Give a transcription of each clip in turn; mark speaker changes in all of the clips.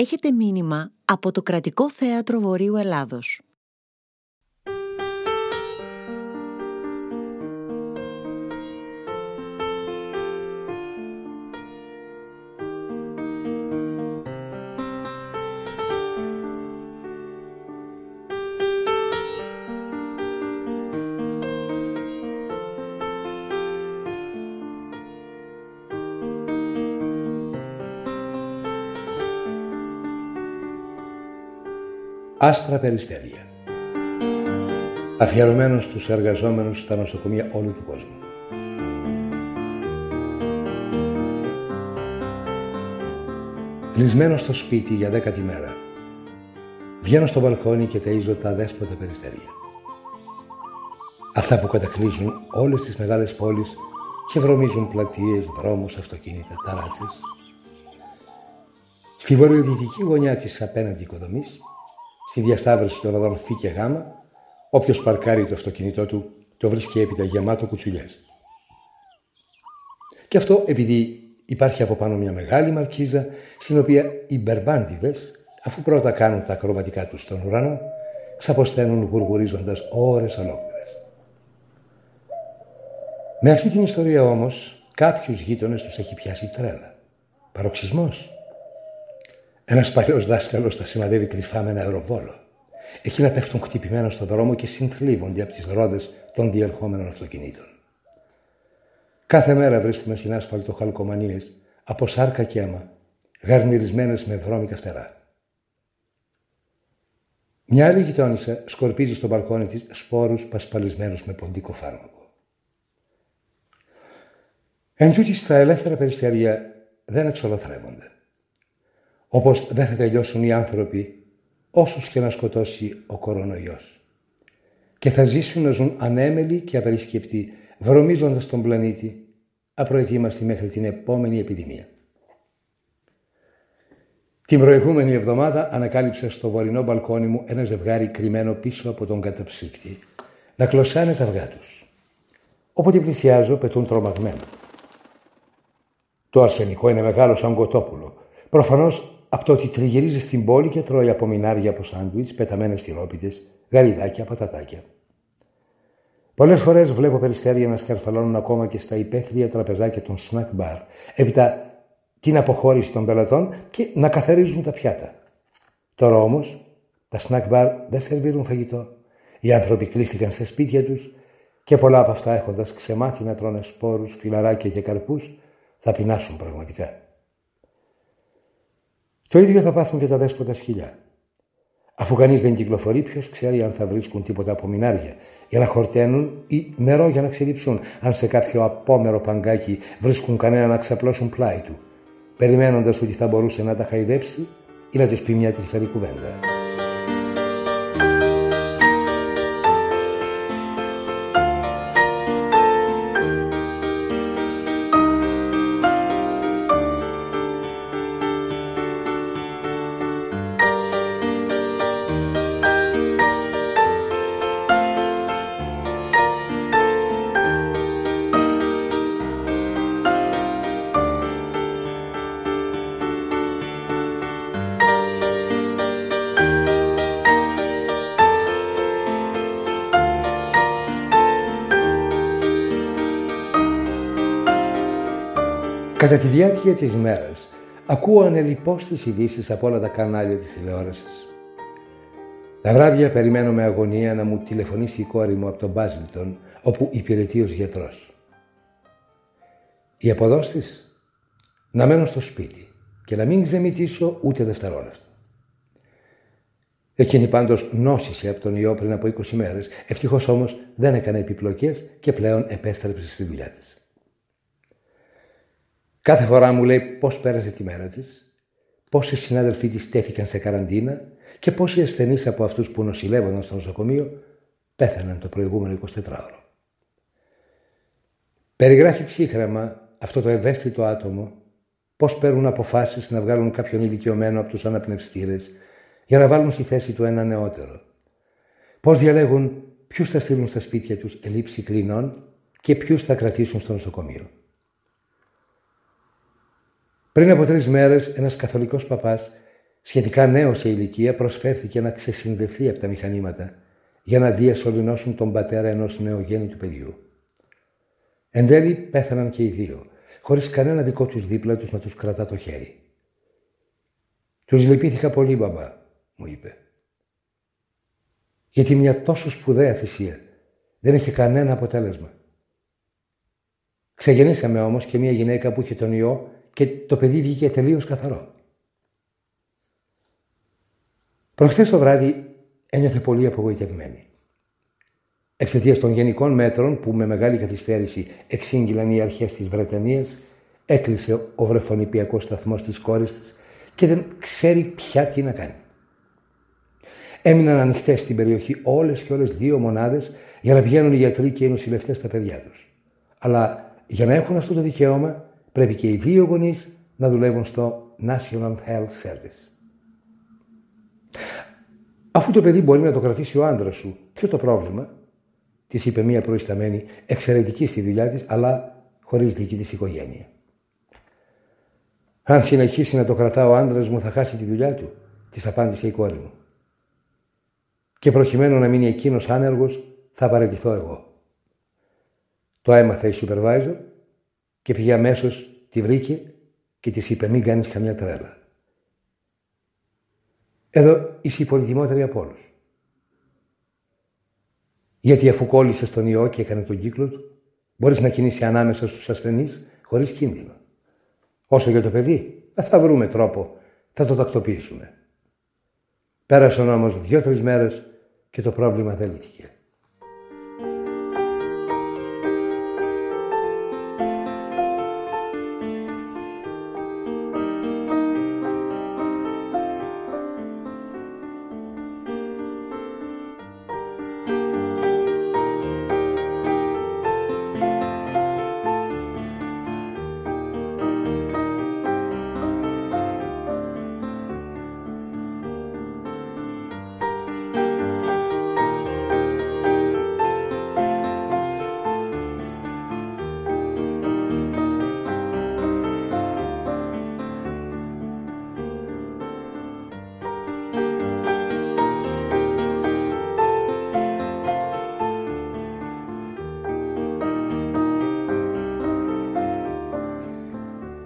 Speaker 1: Έχετε μήνυμα από το Κρατικό Θέατρο Βορείου Ελλάδος.
Speaker 2: Άσπρα περιστέρια. Αφιερωμένος στους εργαζόμενους στα νοσοκομεία όλου του κόσμου. Κλεισμένος στο σπίτι για δέκατη μέρα, βγαίνω στο μπαλκόνι και ταΐζω τα δέσποτα περιστέρια. Αυτά που κατακλείζουν όλες τις μεγάλες πόλεις και βρωμίζουν πλατείες, δρόμους, αυτοκίνητα, ταράτσες. Στη βορειοδυτική γωνιά της απέναντι οικοδομής στη διασταύρωση των οδών Φ και Γ, όποιος παρκάρει το αυτοκίνητό του το βρίσκει έπειτα γεμάτο κουτσουλιές. Και αυτό επειδή υπάρχει από πάνω μια μεγάλη μαρκίζα στην οποία οι μπερμπάντιδες, αφού πρώτα κάνουν τα ακροβατικά τους στον ουρανό, ξαποσταίνουν γουργουρίζοντας ώρες ολόκληρες. Με αυτή την ιστορία όμως κάποιους γείτονες τους έχει πιάσει τρέλα. Παροξισμός. Ένας παλιός δάσκαλος τα σημαδεύει κρυφά με ένα αεροβόλο. Εκείνα πέφτουν χτυπημένα στον δρόμο και συντλίβονται από τις ρόδες των διερχόμενων αυτοκινήτων. Κάθε μέρα βρίσκουμε στην άσφαλτο χαλκομανίες από σάρκα και αίμα, γαρνιρισμένες με βρώμικα φτερά. Μια άλλη γειτόνισσα σκορπίζει στο μπαλκόνι της σπόρους πασπαλισμένους με ποντικό φάρμακο. Εν τούτης, τα ελεύθερα περιστέρια δεν εξολοθρεύονται. Όπως δεν θα τελειώσουν οι άνθρωποι όσους και να σκοτώσει ο κορονοϊός. Και θα ζήσουν να ζουν ανέμελοι και απερισκεπτοί, βρωμίζοντας τον πλανήτη, απροετοίμαστοι μέχρι την επόμενη επιδημία. Την προηγούμενη εβδομάδα ανακάλυψα στο βορεινό μπαλκόνι μου ένα ζευγάρι κρυμμένο πίσω από τον καταψύκτη να κλωσάνε τα αυγά τους. Όποτε πλησιάζω πετούν τρομαγμένα. Το αρσενικό είναι μεγάλο σαν κοτόπουλο. Προφανώς από το ότι τριγυρίζεις στην πόλη και τρώει από μινάρια από σάντουιτς, πεταμένες τυρόπιτες, γαριδάκια, πατατάκια. Πολλές φορές βλέπω περιστέρια να σκαρφαλώνουν ακόμα και στα υπαίθρια τραπεζάκια των snack bar, έπειτα την αποχώρηση των πελατών και να καθαρίζουν τα πιάτα. Τώρα όμως τα snack bar δεν σερβίρουν φαγητό. Οι άνθρωποι κλείστηκαν σε σπίτια τους και πολλά από αυτά έχοντας ξεμάθει να τρώνε σπόρους, φιλαράκια και καρπούς, θα πεινάσουν πραγματικά. Το ίδιο θα πάθουν και τα δέσποτα σκυλιά. Αφού κανείς δεν κυκλοφορεί, ποιος ξέρει αν θα βρίσκουν τίποτα από μινάρια για να χορταίνουν ή νερό για να ξελίψουν, αν σε κάποιο απόμερο παγκάκι βρίσκουν κανένα να ξαπλώσουν πλάι του, περιμένοντας ότι θα μπορούσε να τα χαϊδέψει ή να τους πει μια τρυφερή κουβέντα. Κατά τη διάρκεια της μέρας ακούω ανελιπώς τις ειδήσεις από όλα τα κανάλια της τηλεόρασης. Τα βράδια περιμένω με αγωνία να μου τηλεφωνήσει η κόρη μου από τον Μπάζιλτον, όπου υπηρετεί ως γιατρός. Η αποδόστης; Να μένω στο σπίτι και να μην ξεμητήσω ούτε δευτερόλεπτο. Εκείνη πάντως νόσησε από τον ιό πριν από 20 μέρες, ευτυχώς όμως δεν έκανε επιπλοκές και πλέον επέστρεψε στη δουλειά της. Κάθε φορά μου λέει πώς πέρασε τη μέρα της, πόσοι συνάδελφοί της στέθηκαν σε καραντίνα και πόσοι ασθενείς από αυτούς που νοσηλεύονταν στο νοσοκομείο πέθαναν το προηγούμενο 24ωρο. Περιγράφει ψύχραμα αυτό το ευαίσθητο άτομο πώς παίρνουν αποφάσεις να βγάλουν κάποιον ηλικιωμένο από τους αναπνευστήρες για να βάλουν στη θέση του ένα νεότερο. Πώς διαλέγουν ποιους θα στείλουν στα σπίτια τους ελήψη κλινών και ποιους θα κρατήσουν στο νοσοκομείο. Πριν από τρεις μέρες, ένας καθολικός παπάς σχετικά νέος σε ηλικία, προσφέρθηκε να ξεσυνδεθεί από τα μηχανήματα για να διασωληνώσουν τον πατέρα ενός νεογέννητου παιδιού. Εν τέλει πέθαναν και οι δύο, χωρίς κανένα δικό τους δίπλα τους να τους κρατά το χέρι. «Τους λυπήθηκα πολύ, μπαμπά», μου είπε. Γιατί μια τόσο σπουδαία θυσία δεν είχε κανένα αποτέλεσμα. Ξεγεννήσαμε όμως και μια γυναίκα που είχε τον ιό και το παιδί βγήκε τελείως καθαρό. Προχθές το βράδυ ένιωθε πολύ απογοητευμένη. Εξαιτίας των γενικών μέτρων που με μεγάλη καθυστέρηση εξήγηλαν οι αρχές της Βρετανίας, έκλεισε ο βρεφονιπιακός σταθμός της κόρης της και δεν ξέρει πια τι να κάνει. Έμειναν ανοιχτές στην περιοχή όλες και όλες δύο μονάδες για να πηγαίνουν οι γιατροί και οι νοσηλευτές στα παιδιά τους. Αλλά για να έχουν αυτό το δικαίωμα, πρέπει και οι δύο γονείς να δουλεύουν στο National Health Service. Αφού το παιδί μπορεί να το κρατήσει ο άντρας σου, ποιο το πρόβλημα, της είπε μία προϊσταμένη, εξαιρετική στη δουλειά της, αλλά χωρίς δική της οικογένεια. Αν συνεχίσει να το κρατά ο άντρας μου, θα χάσει τη δουλειά του, της απάντησε η κόρη μου. Και προκειμένου να μείνει εκείνος άνεργος, θα παραιτηθώ εγώ. Το έμαθε η supervisor και πήγε αμέσως, τη βρήκε και της είπε: Μην κάνεις καμιά τρέλα. Εδώ είσαι η πολυτιμότερη από όλους. Γιατί αφού κόλλησε τον ιό και έκανε τον κύκλο του, μπορείς να κινήσει ανάμεσα στους ασθενείς χωρίς κίνδυνο. Όσο για το παιδί, δεν θα βρούμε τρόπο, θα το τακτοποιήσουμε. Πέρασαν όμως δύο-τρεις μέρες και το πρόβλημα δεν λύθηκε.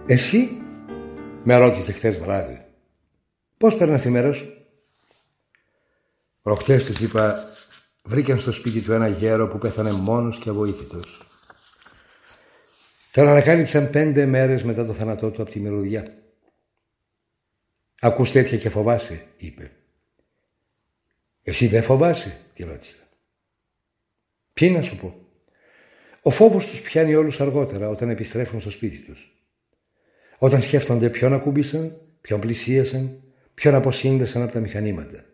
Speaker 2: Εσύ, με ρώτησε χθες βράδυ, πώς περνάς τη μέρα σου; Προχτές της είπα, βρήκαν στο σπίτι του ένα γέρο που πέθανε μόνος και αβοήθητος. Τον ανακάλυψαν πέντε μέρες μετά το θάνατό του από τη μυρωδιά. Ακούς τέτοια και φοβάσαι, είπε. Εσύ δεν φοβάσαι, τη ρώτησα. Ποιοι να σου πω. Ο φόβος τους πιάνει όλους αργότερα όταν επιστρέφουν στο σπίτι τους. Όταν σκέφτονται ποιον ακούμπησαν, ποιον πλησίασαν, ποιον αποσύνδεσαν από τα μηχανήματα.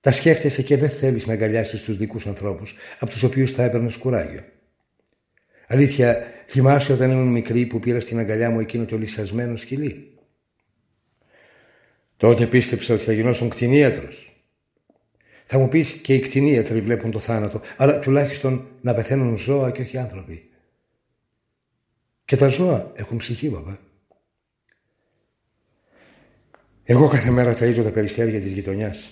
Speaker 2: Τα σκέφτεσαι και δεν θέλεις να αγκαλιάσεις τους δικούς ανθρώπους, από τους οποίους θα έπαιρνες κουράγιο. Αλήθεια, θυμάσαι όταν ήμουν μικρή που πήρα στην αγκαλιά μου εκείνο το λυσασμένο σκυλί; Τότε πίστεψα ότι θα γινώσουν κτηνίατρος. Θα μου πεις και οι κτηνίατροι βλέπουν το θάνατο, αλλά τουλάχιστον να πεθαίνουν ζώα και όχι άνθρωποι. Και τα ζώα έχουν ψυχή, μπαμπά. Εγώ κάθε μέρα ταΐζω τα περιστέρια της γειτονιάς.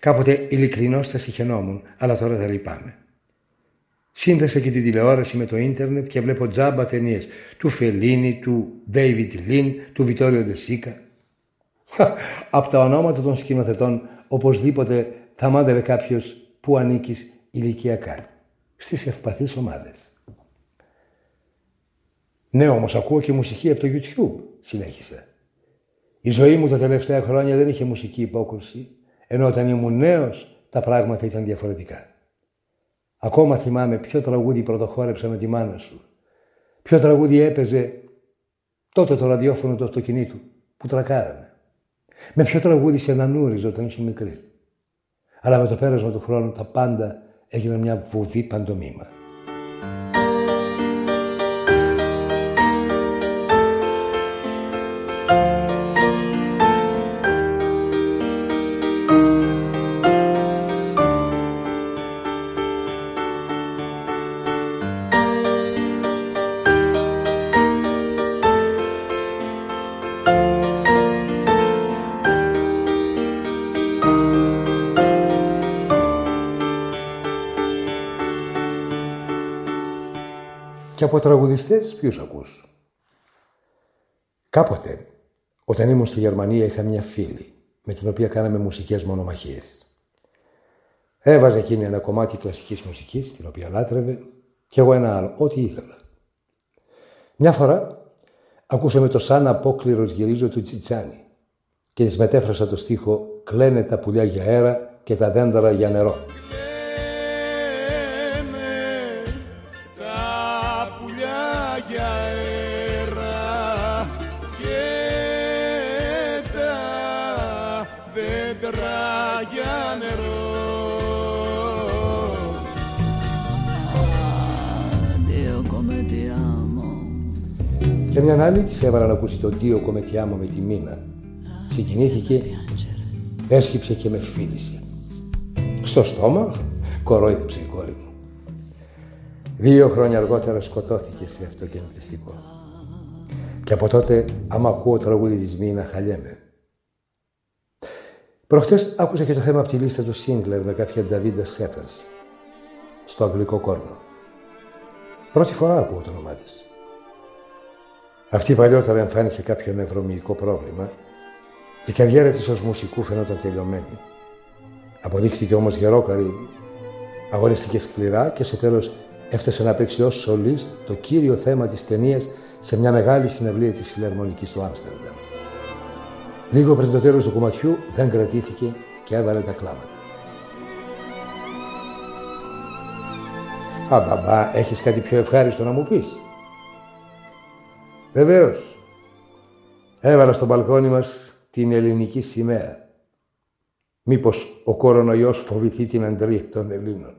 Speaker 2: Κάποτε ειλικρινώς τα συχαινόμουν, αλλά τώρα δεν λυπάμαι. Σύνδεσα και την τηλεόραση με το ίντερνετ και βλέπω τζάμπα ταινίες του Φελίνη, του Ντέιβιτ Λίν, του Βιτόριο Ντεσίκα. Από τα ονόματα των σκηνοθετών οπωσδήποτε θα μάντευε κάποιος που ανήκεις ηλικιακά στις ευπαθείς ομάδες. Ναι, όμως ακούω και μουσική από το YouTube, συνέχισε. Η ζωή μου τα τελευταία χρόνια δεν είχε μουσική υπόκρουση, ενώ όταν ήμουν νέος τα πράγματα ήταν διαφορετικά. Ακόμα θυμάμαι ποιο τραγούδι πρωτοχώρεψα με τη μάνα σου. Ποιο τραγούδι έπαιζε τότε το ραδιόφωνο του αυτοκινήτου που τρακάραμε. Με ποιο τραγούδι σε ανανούριζε όταν ήσουν μικρή. Αλλά με το πέρασμα του χρόνου τα πάντα έγιναν μια βουβή παντομήμα. Και από τραγουδιστές ποιους ακούς; Κάποτε, όταν ήμουν στη Γερμανία, είχα μια φίλη με την οποία κάναμε μουσικές μονομαχίες. Έβαζε εκείνη ένα κομμάτι κλασικής μουσικής, την οποία λάτρευε, και εγώ ένα άλλο, ό,τι ήθελα. Μια φορά ακούσαμε το σαν απόκληρος γυρίζω του Τσιτσάνι και της μετέφρασα το στίχο «Κλαίνε τα πουλιά για αέρα και τα δέντρα για νερό». Και μια άλλη τη έβαλα να ακούσει το Δίο κομετιάμο με τη μήνα. Συγκινήθηκε, έσκυψε και με φίλησε. Στο στόμα κορόιδεψε η κόρη μου. Δύο χρόνια αργότερα σκοτώθηκε σε αυτοκινητιστικό. Και από τότε, άμα ακούω τραγούδι της Μίνα, χαλιέμαι. Προχτές άκουσα και το θέμα από τη λίστα του Σίγκλερ με κάποια Νταβίντα Σέφερς στο αγγλικό κόρνο. Πρώτη φορά ακούω το όνομά της. Αυτή παλιότερα εμφάνισε κάποιο νευρομυϊκό πρόβλημα και η καριέρα της ως μουσικού φαινόταν τελειωμένη. Αποδείχθηκε όμως γερόκαρη, αγωνιστηκε σκληρά και στο τέλος έφτασε να παίξει ως σολίστ το κύριο θέμα της ταινίας σε μια μεγάλη συναυλία της φιλαρμονικής του Άμστερνταμ. Λίγο πριν το τέλος του κομματιού δεν κρατήθηκε και έβαλε τα κλάματα. Α, μπαμπά, έχεις κάτι πιο ευχάριστο να μου πεις; Βεβαίως. Έβαλα στο μπαλκόνι μας την ελληνική σημαία. Μήπως ο κορονοϊός φοβηθεί την αντρία των Ελλήνων.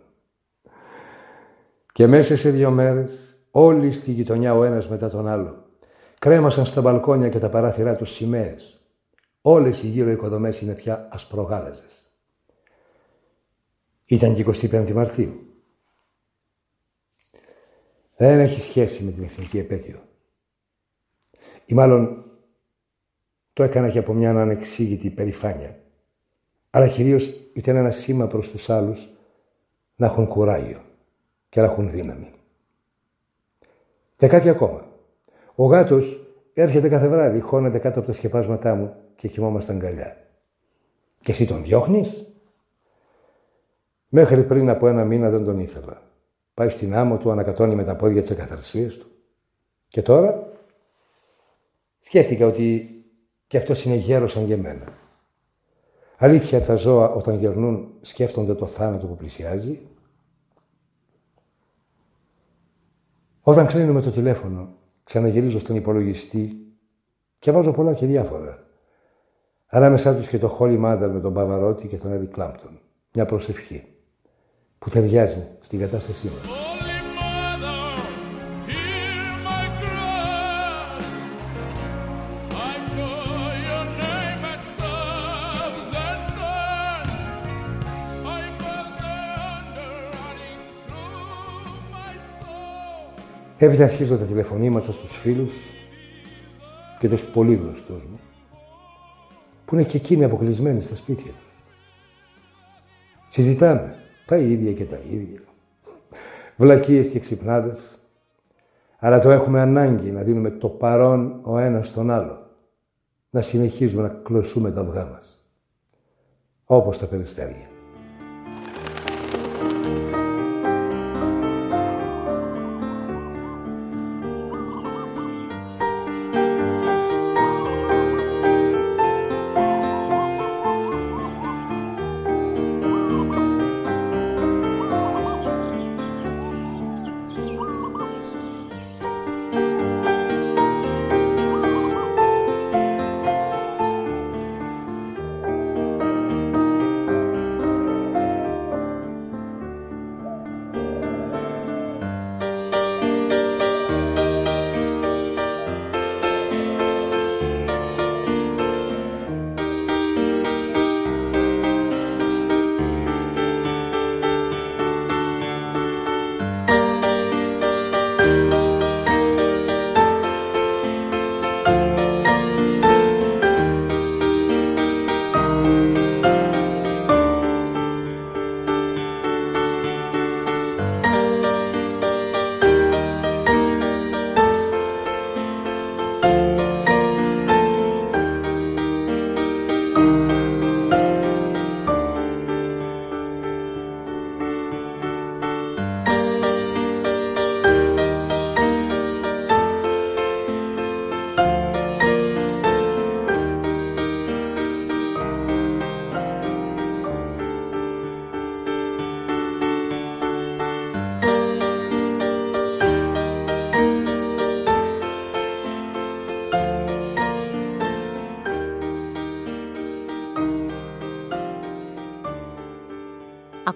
Speaker 2: Και μέσα σε δύο μέρες όλοι στη γειτονιά ο ένας μετά τον άλλο κρέμασαν στα μπαλκόνια και τα παράθυρά τους σημαίες. Όλες οι γύρω οικοδομές είναι πια ασπρογάλαζες. Ήταν και 25 Μαρτίου. Δεν έχει σχέση με την εθνική επέτειο. Ή μάλλον το έκανα και από μια ανεξήγητη περηφάνεια. Αλλά κυρίως ήταν ένα σήμα προς τους άλλους να έχουν κουράγιο και να έχουν δύναμη. Και κάτι ακόμα. Ο γάτος έρχεται κάθε βράδυ, χώνεται κάτω από τα σκεπάσματά μου και κοιμόμαστε αγκαλιά. Και εσύ τον διώχνεις; Μέχρι πριν από ένα μήνα δεν τον ήθελα. Πάει στην άμμο του, ανακατώνει με τα πόδια τις εκαθαρσίες του. Και τώρα; Σκέφτηκα ότι και αυτό είναι γέρος σαν και εμένα. Αλήθεια τα ζώα όταν γερνούν σκέφτονται το θάνατο που πλησιάζει. Όταν κλείνουμε το τηλέφωνο, ξαναγυρίζω στον υπολογιστή και βάζω πολλά και διάφορα. Ανάμεσά τους και το Holy Mother με τον Παβαρότη και τον Eric Κλάμπτον. Μια προσευχή που ταιριάζει στην κατάστασή μας. Έπειτα αρχίζω τα τηλεφωνήματα στους φίλους και τους πολύ γνωστούς μου, που είναι και εκείνοι αποκλεισμένοι στα σπίτια τους. Συζητάμε τα ίδια και τα ίδια. Βλακίες και ξυπνάδες. Αλλά το έχουμε ανάγκη να δίνουμε το παρόν ο ένας στον άλλο. Να συνεχίζουμε να κλωσούμε τα αυγά μας. Όπως τα περιστέρια.